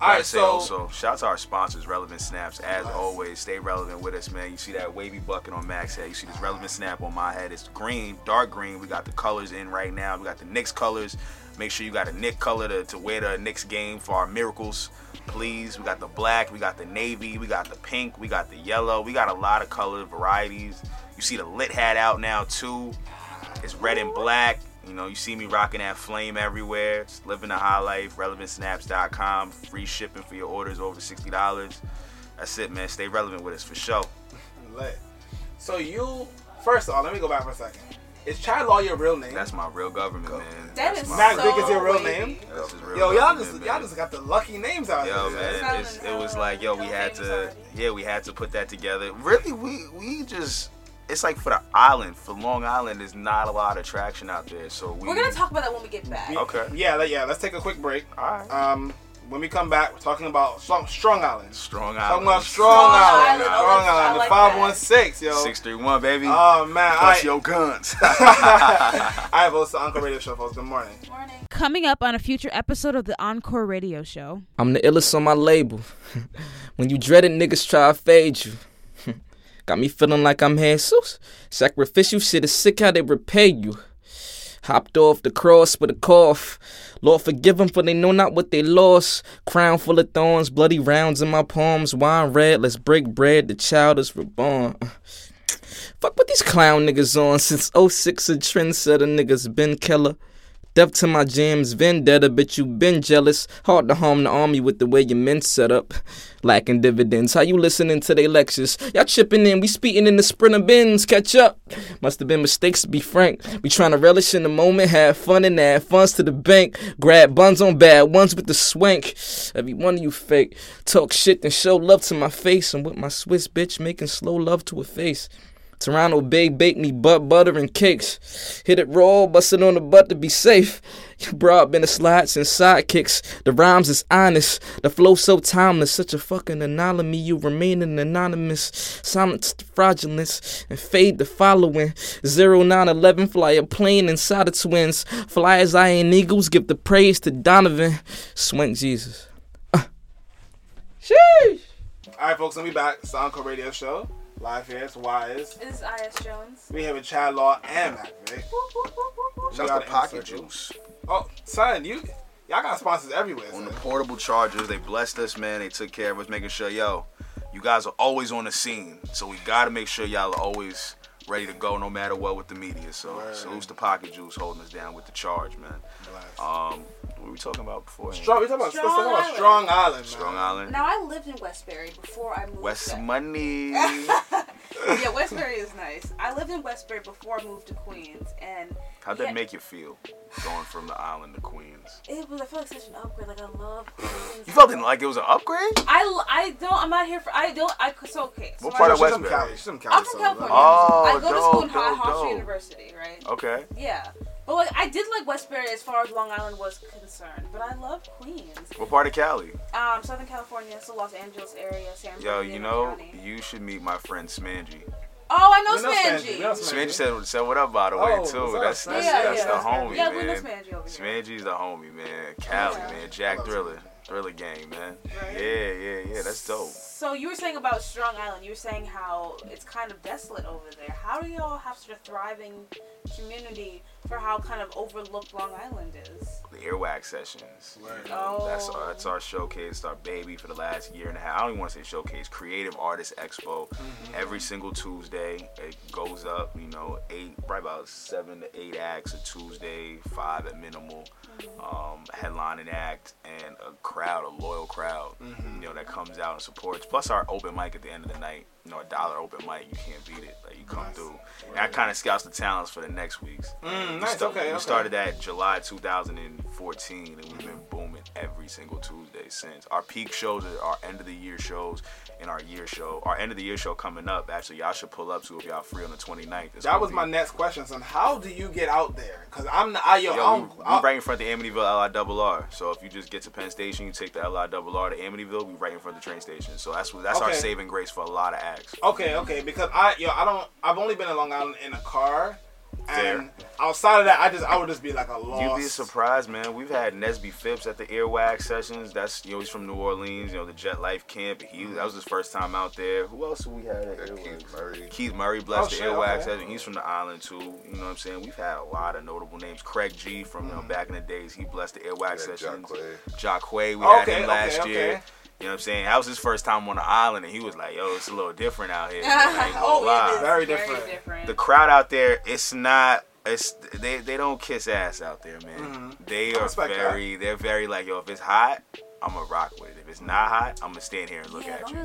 All right, so- also shout out to our sponsors, Relevant Snaps. As always, stay relevant with us, man. You see that wavy bucket on Max head. You see this Relevant Snap on my head. It's green, dark green. We got the colors in right now. We got the Knicks colors. Make sure you got a Knick color to, to wear the Knicks game for our miracles. Please, we got the black, we got the navy, we got the pink, we got the yellow. We got a lot of color varieties. You see the lit hat out now too. It's red and black. You know, you see me rocking that flame everywhere. It's living the high life. RelevantSnaps.com. Free shipping for your orders over sixty dollars. That's it, man. Stay relevant with us for sure. Lit. So you first of all, let me go back for a second. Is Chad Law your real name? That's my real government, man. That That's is my Mac so Vick is your real wavy. name? That's his real Yo, y'all just man. y'all just got the lucky names out Yo, here. man, it's, it was like, yo, we had to, yeah, we had to put that together. Really, we we just, it's like for the island, for Long Island, there's not a lot of traction out there, so we. We're gonna talk about that when we get back. Okay. Yeah, let- yeah. Let's take a quick break. All right. Um, when we come back, we're talking about Strong, Strong Island. Strong Talking Island. about Strong, Strong Island. Island, Strong Island. like the 516, yo. Six three one, baby. Oh man, all Bust right. your guns. All right, well, it's the Encore Radio Show, folks. Good morning. Morning. Coming up on a future episode of the Encore Radio Show. I'm the illest on my label. when you dreaded niggas try to fade you. Got me feeling like I'm Jesus. Sacrificial shit is sick how they repay you. Hopped off the cross with a cough. Lord forgive them for they know not what they lost. Crown full of thorns, bloody rounds in my palms. Wine red, let's break bread. The child is reborn. Uh, fuck what these clown niggas on since 06 a trendsetter niggas been killer. Death to my jams, vendetta, bitch, you been jealous. Hard to harm the army with the way your men set up. Lacking dividends, how you listening to they lectures? Y'all chipping in, we speeding in the sprinter bins, catch up. Must have been mistakes to be frank. We trying to relish in the moment, have fun and add funds to the bank. Grab buns on bad ones with the swank. Every one of you fake. Talk shit and show love to my face. And with my Swiss bitch making slow love to her face. Toronto Bay baked me butt butter and cakes. Hit it raw, bust it on the butt to be safe. You brought been the slides and sidekicks. The rhymes is honest. The flow so timeless. Such a fucking anomaly. You remaining anonymous. Silence the fraudulence and fade the following. Zero nine eleven fly a plane inside of twins. Fly as iron eagles. Give the praise to Donovan. Swing Jesus. Uh. Sheesh. All right, folks, let me back. It's the Encore Radio Show. Live here. It's Wise. This is I.S. Jones. We have a Chad Law and Mac Vick. Shout out to Pocket Juice. Oh, son, you y'all got sponsors everywhere. on the portable chargers. They blessed us, man. They took care of us, making sure, yo, you guys are always on the scene. So we gotta make sure y'all are always ready to go, no matter what with the media. So Word. salutes to Pocket Juice holding us down with the charge, man. Blast. Um, what were we talking about before? Strong. We talking about, Strong let's about Island. Strong Island. Man. Strong Island. Now I lived in Westbury before I moved. West to- Money. yeah, Westbury is nice. I lived in Westbury before I moved to Queens, and How'd that Yeah. make you feel going from the island to Queens? it was I feel like such an upgrade. Like I love Queens. You felt it like it was an upgrade? I, I don't. I'm not here for. I don't. I so okay. So What my- part of Westbury? Cali. She's from Cali. I'm from California. Oh, I go to school in dope, High dope, Hofstra dope. University, right? Okay. Yeah. But like I did like Westbury as far as Long Island was concerned, but I love Queens. What part of Cali? Um, Southern California, so Los Angeles area, San Yo, Bernardino you know, County. you should meet my friend Smangy. Oh, I know We know Spangy. We know Spangy. Spangy. Smangy said, said what up, by the Oh, way, what's too. up, That's Smangy? that's, Yeah, that's yeah. the homie, Yeah, man. we know Spangy over here. Smangy's the homie, man. Cali, Yeah. man. Jack Thriller. Thriller gang, man. Right. Yeah, yeah, yeah. That's dope. So you were saying about Strong Island. You were saying how it's kind of desolate over there. How do y'all have such a thriving community for how kind of overlooked Long Island is? The Earwax sessions. You know, Oh. That's our oh. that's our showcase, our baby for the last year and a half. I don't even want to say showcase. Creative Artist Expo. Mm-hmm. Every single Tuesday, it goes up. You know, eight, probably about seven to eight acts a Tuesday, five at minimal. Mm-hmm. Um, headlining act and a crowd, a loyal crowd. Mm-hmm. You know that comes out and supports. Plus our open mic at the end of the night. You know, a dollar open mic. You can't beat it. Like you come through. And that kind of scouts the talents for the next weeks. Mm, We nice. sta- okay. We okay. started that July 2014, and we've been booming entertainment every single Tuesday since. Our peak shows are our end of the year shows and our year show. Our end of the year show coming up. Actually, y'all should pull up to if y'all free on the 29th. It's That was be- my next question. Son, how do you get out there? Cause I'm not. I, yo, Yo, I'm, we, I'm- right in front of the Amityville LI double R. So if you just get to Penn Station, you take the LI double R to Amityville, we right in front of the train station. So that's that's our saving grace for a lot of acts. Okay, okay, because I yo I don't I've only been in Long Island in a car, and outside of that I just I would just be like a lost. You'd be surprised, man. We've had Nesby Phipps at the Earwax sessions. That's you know he's from New Orleans. You know the Jet Life camp. He that was his first time out there. Who else have we had at Yeah, Earwax? Keith Murray. Keith Murray blessed Oh, the shit, Earwax okay. session. He's from the island too. You know what I'm saying? We've had a lot of notable names. Craig G from you know mm. back in the days. He blessed the Earwax Yeah, sessions. Jacquay. Jacquay, we had Okay, him last okay, year. Okay. You know what I'm saying? That was his first time on the island, and he was like, "Yo, it's a little different out here." man. I ain't gonna oh, lie it is Very very different. different. the crowd out there, it's not. It's they they don't kiss ass out there, man. They Mm-hmm. I are respect very they're very like yo. If it's hot, I'm gonna rock with it. If it's not hot, I'm gonna stand here and look yeah, at Long you.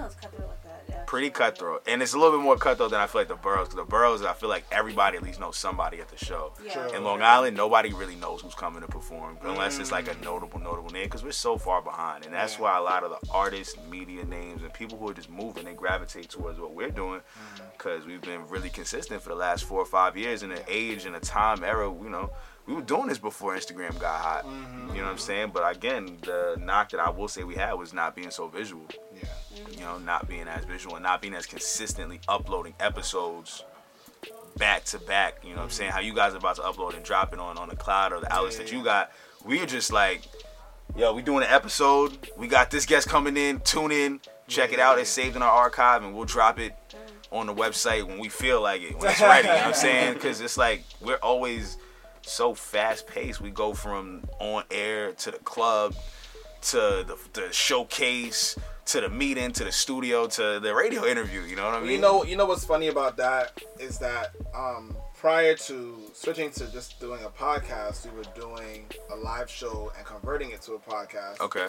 Pretty cutthroat, and it's a little bit more cutthroat than I feel like the boroughs. Cause the boroughs, I feel like everybody at least knows somebody at the show. Yeah. In Long Island, nobody really knows who's coming to perform unless it's like a Mm. notable, notable name because we're so far behind. And that's why a lot of the artists, media names, and people who are just moving, they gravitate towards what we're doing Mm. because we've been really consistent for the last four or five years in an age and a time era, you know. We were doing this before Instagram got hot. Mm-hmm. You know what I'm saying? But again, the knock that I will say we had was not being so visual Yeah. You know, not being as visual and not being as consistently uploading episodes back to back. You know what I'm saying? How you guys are about to upload and drop it on on the cloud or the outlets that you got. We're just like, yo, we doing an episode. We got this guest coming in. Tune in, check it out. It's saved in our archive, and we'll drop it mm. on the website when we feel like it, when it's ready. you know what I'm saying? Because it's like we're always so fast paced. We go from on air to the club to the, the showcase to the meeting to the studio to the radio interview. You know what I mean? You know, you know what's funny about that is that um, prior to switching to just doing a podcast, we were doing a live show and converting it to a podcast. Okay.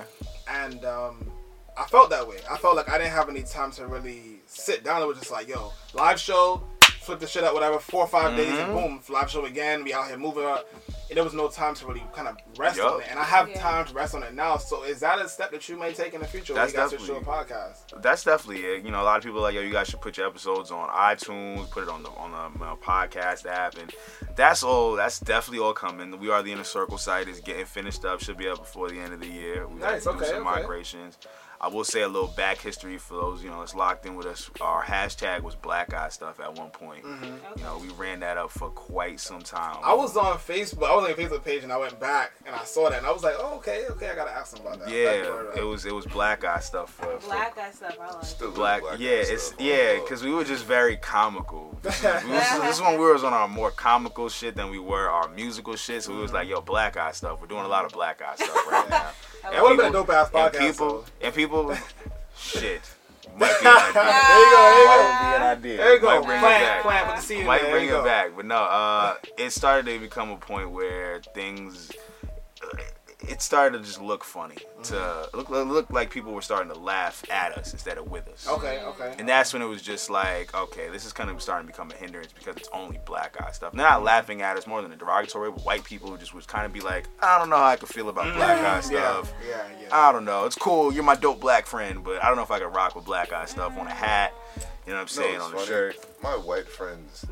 And um, I felt that way. I felt like I didn't have any time to really sit down. It was just like, yo, live show, flip the shit up, whatever. Four or 5 days, and boom, live show again. We out here moving up. And there was no time to really kind of rest Yup. on it. And I have Yeah. time to rest on it now. So is that a step that you may take in the future when That's you guys switch to a definitely- podcast? That's definitely it. You know, a lot of people are like, yo, you guys should put your episodes on iTunes, put it on the on the uh, podcast app, and that's all. That's definitely all coming. We are the inner circle site is getting finished up. Should be up before the end of the year. We Nice, got to do some okay. migrations. I will say a little back history for those you know that's locked in with us. Our hashtag was Black Eye Stuff at one point. You know, we ran that up for quite some time. Mm-hmm. I was on Facebook. I was on your Facebook page, and I went back and I saw that, and I was like, "Oh, okay, okay, I gotta ask them about that." Thank you, Yeah, word it was it was Black Eye Stuff for, for Black guy stuff. I like. Still black, black yeah guy it's stuff yeah because we were just very comical this, is- was- this is when we was on our more comical shit than we were our musical shit so we was like yo black eye stuff we're doing a lot of black eye stuff right now It would have been a dope ass and people and people shit might be an idea. There you go. There you go. Might be an idea. There you go. Might bring it Plan, back. plan with the seed. in Might there. bring There you it go. back, but no. Uh, it started to become a point where things. It started to just look funny. To look look like people were starting to laugh at us instead of with us. Okay, okay. And that's when it was just like, okay, this is kind of starting to become a hindrance because it's only black guy stuff. They're not laughing at us more than a derogatory, but white people who just would kind of be like, I don't know how I could feel about mm, black guy stuff. yeah, yeah. yeah. I don't know. It's cool. You're my dope black friend, but I don't know if I could rock with black guy stuff on a hat. You know what I'm saying? it's on a funny. shirt. My white friends.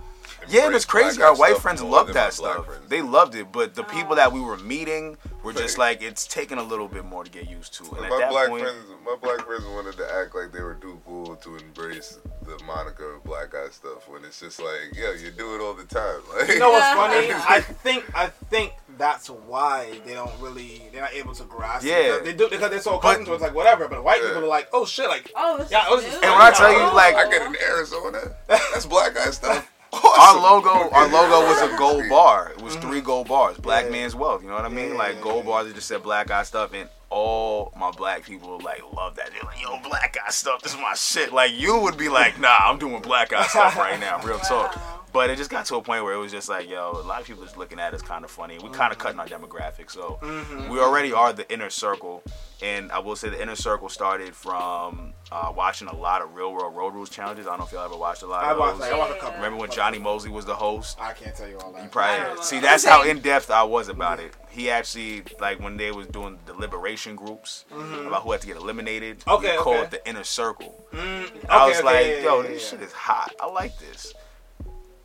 Yeah, and embrace it's crazy. Our white friends loved that stuff. friends. They loved it, but the people that we um, were meeting were just like, it's taking a little bit more to get used to. And at my that black point, friends, my black friends wanted to act like they were too cool to embrace the moniker of black guy stuff. When it's just like, yeah, you do it all the time. Like, You know what's funny? I think I think that's why they don't really they're not able to grasp. it. Yeah. Because they do because they're so accustomed to it. It's like whatever. But white Yeah. people are like, oh shit, like Oh, this Yeah, is it was- new. and when I tell you, oh. like- I get in Arizona. That's black guy stuff. our logo, our logo was a gold bar. It was three mm-hmm. gold bars. Black Yeah. man's wealth. You know what I mean? Yeah, like gold bars. It just said black guy stuff, and all my black people like love that. They're like, yo, black guy stuff. This is my shit. Like you would be like, nah, I'm doing black guy stuff right now. Real talk. But it just got to a point where it was just like, yo, a lot of people just looking at us kind of funny. We kind of cutting our demographic, so Mhm. we already are the inner circle. And I will say the inner circle started from uh, watching a lot of Real World Road Rules challenges. I don't know if y'all ever watched a lot I of watched, those. I watched a couple. Remember when Jonny Moseley was the host? I can't tell you all that. You probably see that's how in depth I was about it. He actually like when they was doing the liberation groups Mhm. about who had to get eliminated. Okay, he called okay. it the inner circle. Mm, I okay, was okay, like, yeah, yo, yeah, this yeah. shit is hot. I like this.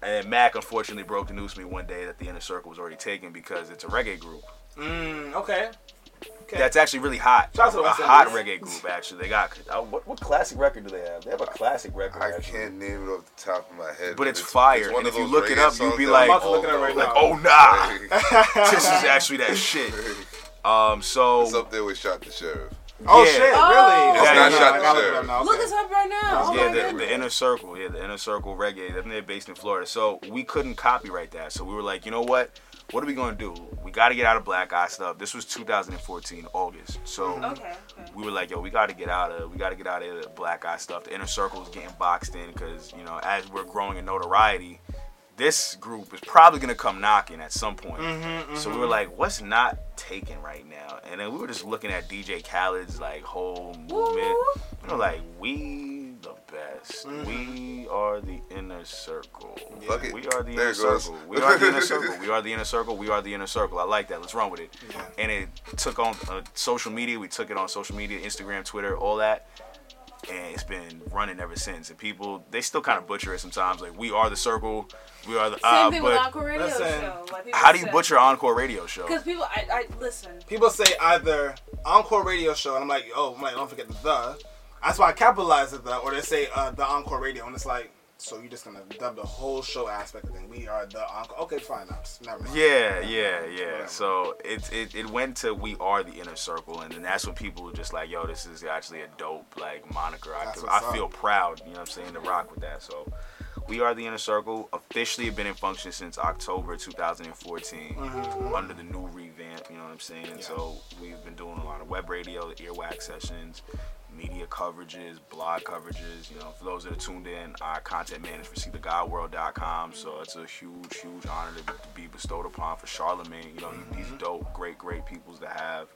And then Mac unfortunately broke the news to me one day that the inner circle was already taken because it's a reggae group. Mm, okay. Okay. That's actually really hot. Shout out to a West hot Indies. reggae group actually. They got uh, what, what classic record do they have? They have a classic record. I actually. can't name it off the top of my head. But it's fire. one And of if you look it up, you'll be like, we I'm about to look it up all right like, now. oh nah, this is actually that shit. Um, so It's up there with Shot the Sheriff. Oh Yeah. shit! Oh. Really? Oh. It's Yeah, not yeah, Shot I the gotta look Sheriff. up Look okay. us up right now. Oh yeah, my the, the inner circle, yeah, the inner circle reggae. I think they're based in Florida. So we couldn't copyright that. So we were like, you know what? What are we gonna do? We got to get out of Black Eye stuff. This was 2014 August. So Okay. okay. we were like, yo, we got to get out of, we got to get out of the Black Eye stuff. The inner circle is getting boxed in because you know, as we're growing in notoriety, this group is probably gonna come knocking at some point. Mm-hmm, So we were like, what's not taken right now? And then we were just looking at DJ Khaled's like whole movement. We were like, we the best. We are the inner circle. Fuck it. We are the There inner circle. We are the inner circle. We are the inner circle. We are the inner circle. I like that. Let's run with it. Yeah. And it took on uh, social media. We took it on social media, Instagram, Twitter, all that. And it's been running ever since. And people, they still kind of butcher it sometimes. Like, we are the circle. We are the. Same Uh, thing with Encore Radio listen, Show. Like, how do you say- butcher Encore Radio Show? Because people, I, I listen. People say either Encore Radio Show, and I'm like, oh, I'm like, don't forget the the. That's why I capitalize it the, or they say uh, the Encore Radio, and it's like, so you're just gonna dub the whole show aspect of thing. We are the Encore. Okay, fine, never mind. Yeah, yeah, yeah. Whatever. So it, it it went to we are the inner circle, and then that's when people were just like, yo, this is actually a dope like moniker. I, That's could- what's I feel up. proud, you know what I'm saying, to rock with that. So we are the inner circle. Officially have been in function since October 2014 mm-hmm. under the new revamp. You know what I'm saying? Yeah. so we've been doing a lot of web radio, the earwax sessions. Media coverages, blog coverages. You know, for those that are tuned in, I content manage for SeeTheGodWorld.com. So it's a huge, huge honor to be bestowed upon for Charlamagne. You know, these dope, great, great peoples to have.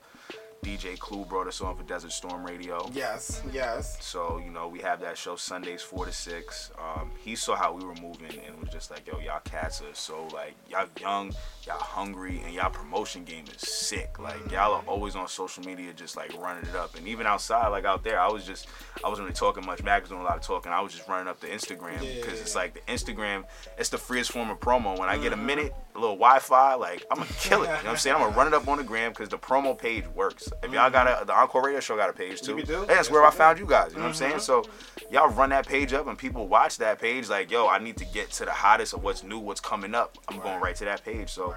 DJ Clue brought us on for Desert Storm Radio. Yes, yes. So, you know, we have that show Sundays 4 to 6. Um, he saw how we were moving and was just like, yo, y'all cats are so, like, y'all young, y'all hungry, and y'all promotion game is sick. Like, y'all are always on social media just, like, running it up. And even outside, like, out there, I was just, I wasn't really talking much. Mac was doing a lot of talking. I was just running up the Instagram because yeah, it's like the Instagram, it's the freest form of promo. When I get a minute, a little Wi Fi, like, I'm going to kill it. You know what I'm saying? I'm going to run it up on the gram because the promo page works. If y'all got a, the Encore Radio Show got a page too. We do. Hey, that's where I found you guys. You know what I'm saying? So y'all run that page up and people watch that page like, yo, I need to get to the hottest of what's new, what's coming up. I'm going right to that page. So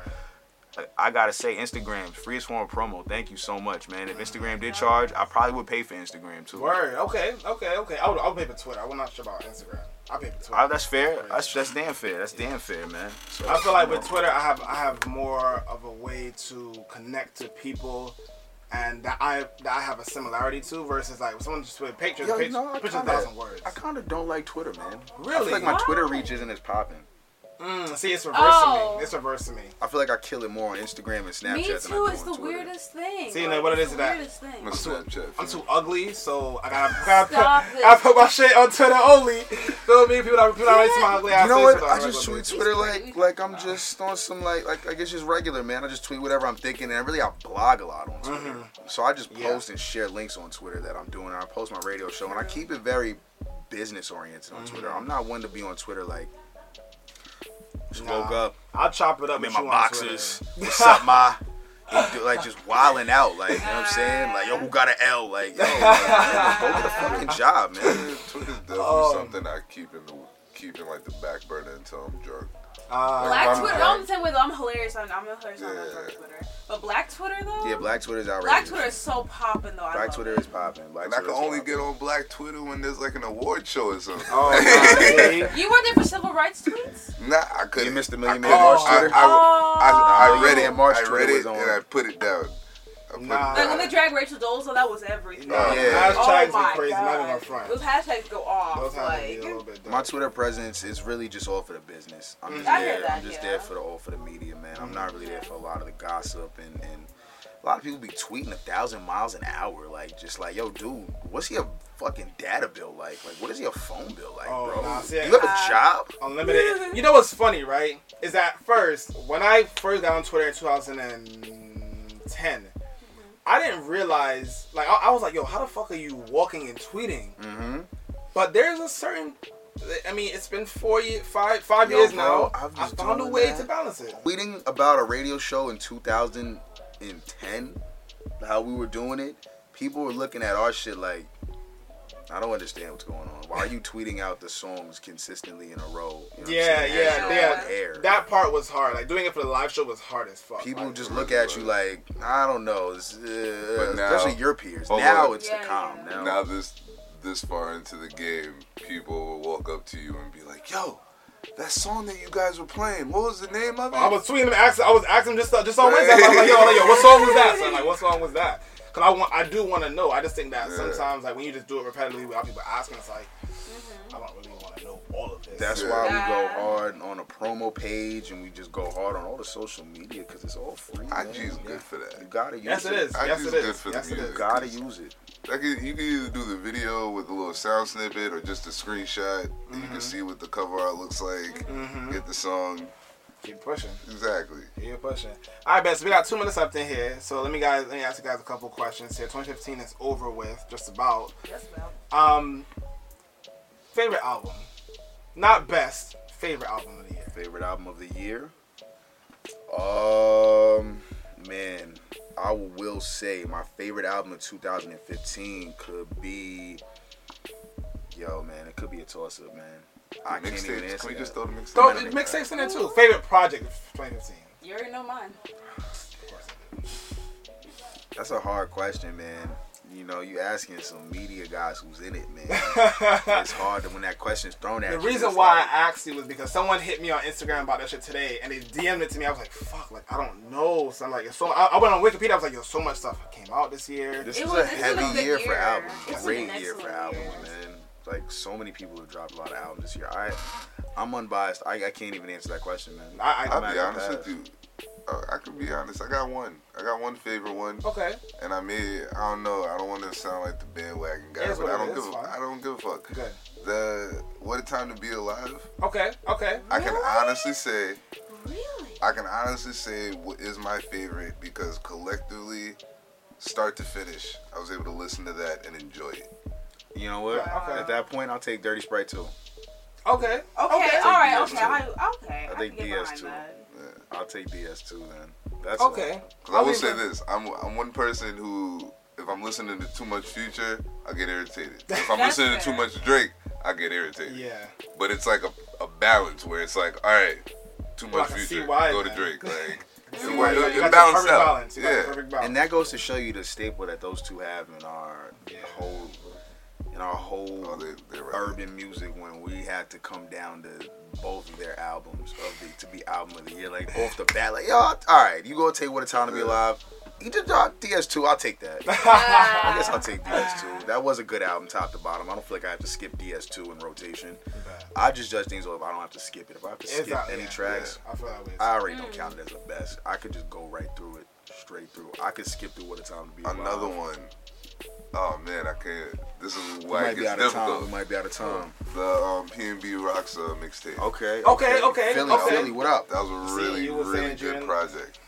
I- I gotta say, Instagram, freest form of promo. Thank you so much, man. If Instagram did charge, I probably would pay for Instagram too. Word. Okay, okay, okay. I would, I would pay for Twitter. I'm not sure about Instagram. I pay for Twitter. Ah, that's fair. That's that's damn fair. That's damn fair, man. So, I feel like with. Twitter, I have I have more of a way to connect to people, and that I that I have a similarity to versus like someone just with pictures, Yo, you know, I pictures a kinda- thousand words. I kind of don't like Twitter, man. I Really? feel like my Twitter reach isn't as popping. Mm, see, it's reversing Oh. me. It's reversing me. I feel like I kill it more on Instagram and Snapchat Me than I too. do It's on the Twitter. weirdest thing. See, you Like, know what it's is that- weirdest thing. My Snapchat. I'm too ugly, so I gotta, gotta, Stop put, it. I put my shit on Twitter only. Feel me? People don't, people don't Yeah. see my ugly ass You know what? I just tweet basis. Twitter like like I'm just on some like like I guess just regular man. I just tweet whatever I'm thinking, and really I blog a lot on Twitter. So I just Mm-hmm. Yeah. post and share links on Twitter that I'm doing. And I post my radio show, and I keep it very business oriented on Twitter. Mm-hmm. I'm not one to be on Twitter like. Just Nah. woke up, I'll chop it up I'm in my you on boxes. What's up, ma? And do- Like just wilding out, like you know what I'm saying? Like yo, who got an L? Like yo, like, man, go get a fucking job, man. Twitter's definitely Um, something I keep in the keep in like the back burner until I'm drunk. Uh, Black I'm Twitter, drunk. I'm the same way though. I'm hilarious on I'm hilarious on Yeah. Dark Twitter. But Black Twitter though? Yeah, Black Twitter's outrageous. Black Twitter is so popping though. Black love Twitter it. is popping. Black And I can only popping. get on Black Twitter when there's like an award show or something. Oh, God, see? You weren't there for civil rights tweets? Nah, I couldn't. You missed the Million Man couldn't. March I, Twitter? I, I, I, Oh. read it. Man March I read it and I put it down. I put Nah. Like when they drag Rachel Dolezal, that was everything. Nah, Yeah. hashtags oh my be crazy. God. Not even front. Those hashtags go off. Those have to be like, a little bit My. Twitter presence is really just all for the business. I'm mm, just I hear there. that, I'm just yeah. there for the all for the media, man. I'm not really there for a lot of the gossip and and a lot of people be tweeting a thousand miles an hour, like just like, yo, dude, what's your fucking data bill like? Like, what is your phone bill like, Oh, bro? nah, see, you have a job? Unlimited. You know what's funny, right? Is that first when I first got on Twitter in 2010, I didn't realize. Like I, I was like, yo, how the fuck are you walking and tweeting? Mm-hmm. But there's a certain. I mean, it's been four years, five, five Yo, years bro, now. I found a way that. to balance it. Tweeting about a radio show in 2010, how we were doing it, people were looking at our shit like, I don't understand what's going on. Why are you tweeting out the songs consistently in a row? You know Yeah, yeah, yeah. on air. That part was hard. Like doing it for the live show was hard as fuck. People Like, just look at you like, I don't know, it's, uh, But now- especially your peers. hold Now on. it's Yeah, the calm. yeah. Now, Now this this far into the game, people will walk up to you and be like, "Yo, that song that you guys were playing, what was the name of it?" I was tweeting him, asking, I was asking him just just on Wednesday. I was like, yo, like, yo, what song was that? So I'm like, what song was that? Cause I want, I do want to know. I just think that Yeah. sometimes, like when you just do it repetitively without people asking, it's like, I don't really want to know all of this. That's Yeah. why we go hard on a promo page and we just go hard on all the social media because it's all free. man. IG is Yeah. good for that. You gotta use it. yes, it is. Yes, use it good for Yes, it music. You gotta use it. Like you you can either do the video with a little sound snippet or just a screenshot. that You Mm-hmm. can see what the cover art looks like. Mhm. Get the song Keep pushing. exactly. Keep pushing. All right, best. We got two minutes left in here, so let me guys let me ask you guys a couple questions here. 2015 is over with, just about. Yes, ma'am. Um, favorite album, not best. Favorite album of the year. Favorite album of the year? Um, man, I will say my favorite album of 2015 could be. Yo, man, it could be a toss up, man. I can't even Mixtapes. answer Can we just throw the mixtape? Throw Might have mixtapes in there too. Favorite project of 2015. You already know mine. That's a hard question, man. You know, you asking some media guys who's in it, man. it's hard to, when that question's thrown at The you. The reason why like- I asked you was because someone hit me on Instagram about that shit today, and they DM'd it to me. I was like, "Fuck!" Like I don't know. So I'm like, so I, I went on Wikipedia. I was like, "Yo, so much stuff came out this year." This It was, was- a this was a heavy good year, for albums. It was Great year for albums, year. man. Like so many people have dropped a lot of albums this year. I, I'm unbiased. I, I can't even answer that question, man. I, I, I'll be honest pass. with you. Uh, I could be honest. I got one. I got one favorite one, okay. and I made. I don't know. I don't want to sound like the bandwagon guy, but I don't give. fine. A, I don't give a fuck. Good. The What a Time to Be Alive. Okay. Okay. I can honestly say. Really? I can honestly say what is my favorite because collectively, start to finish, I was able to listen to that and enjoy it. You know what? Okay. At that point, I'll take Dirty Sprite too. Okay. Okay. Okay. All right. DS2. Okay. I, okay. I I, think can DS2. behind that. I'll take DS2 then. That's Okay. Cause I will say this: I'm I'm one person who, if I'm listening to too much Future, I get irritated. If I'm That's listening to too much Drake, I get irritated. Yeah. But it's like a, a balance where it's like, all right, too much can see Future, why, go to. Drake. Like, it, why you it, it balanced perfect out. balance. You got the Yeah. And that goes to show you the staple that those two have in our Yeah. whole in our whole Oh, they, they're right. urban music when we had to come down to both of their albums of the to be album of the year. Like off the bat, like yo, all right, you gonna take What a Time to Be Alive. He just dropped DS2. I'll take that. I guess I'll take DS2. That was a good album, top to bottom. I don't feel like I have to skip DS2 in rotation. I just judge things off. I don't have to skip it. If I have to skip not- any yeah, tracks, I feel that way. I already don't mm. count it as the best. I could just go right through it, straight through. I could skip through What a Time to Be Alive. Another one. Oh man, I can't. This is why might it gets out of time. difficult. We might be out of time. The um, PnB Rock's uh, mixtape. Okay. Okay, okay, Philly, okay. Philly, what up? That was a See, really, you were really good June- project.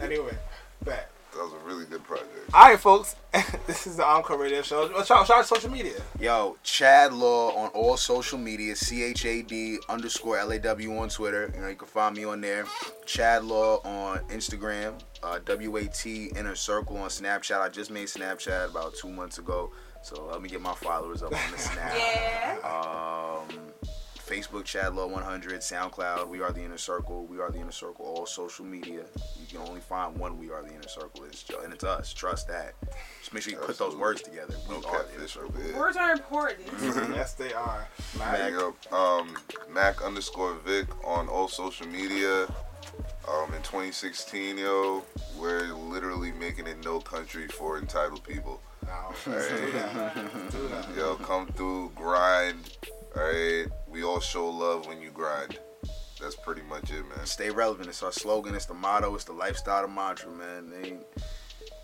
Anyway, back. That was a really good project. All right, folks. this is the Encore Radio Show. Well, Shout, shout out social media. Yo, Chad Law on all social media, C H A D underscore L A W on Twitter. You know, you can find me on there. Chad Law on Instagram, uh, W A T Inner Circle on Snapchat. I just made Snapchat about two months ago, so let me get my followers up on the Snap. Yeah. Um, Facebook, Chad Law 100, SoundCloud, We Are the Inner Circle, We Are the Inner Circle, all social media. You can only find one We Are the Inner Circle, it's, ju- and it's us. Trust that. Just make sure you put those words together. We No are the Inner Circle. over here. Words are important. yes, they are. Mac, Mac. um, Mac underscore Vic on all social media. Um, in 2016, yo, we're literally making it no country for entitled people. No, Alright. do that. Do that. Yo, come through, grind. Alright, we all show love when you grind. That's pretty much it, man. Stay relevant. It's our slogan. It's the motto. It's the lifestyle, the mantra, man. Ain't,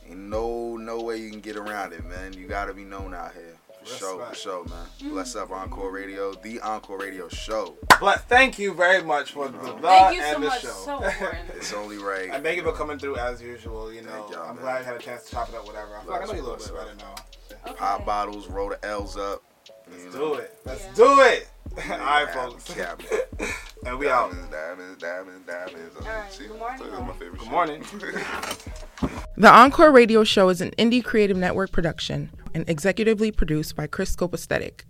ain't no no way you can get around it, man. You gotta be known out here. For sure, for Respect. sure, man. Bless up Encore Radio, the Encore Radio show. But thank you very much for the, uh-huh. the Thank you so and the much. show. So. It's only right. and thank you for coming through as usual. You know, y'all, I'm man. glad I had a chance to chop it up, whatever. I feel like I know you a little Bless bit, up. but I didn't know. Okay. Pop bottles, roll the L's up. Let's know. do it. Let's Yeah. do it. All right, Yeah, folks. cabinet. And we out. Diamonds, diamonds, diamonds, diamonds. Uh, All right, See, good morning, that's my y'all. favorite Good morning. The Encore Radio Show is an indie creative network production and executively produced by Chris Scope Aesthetic.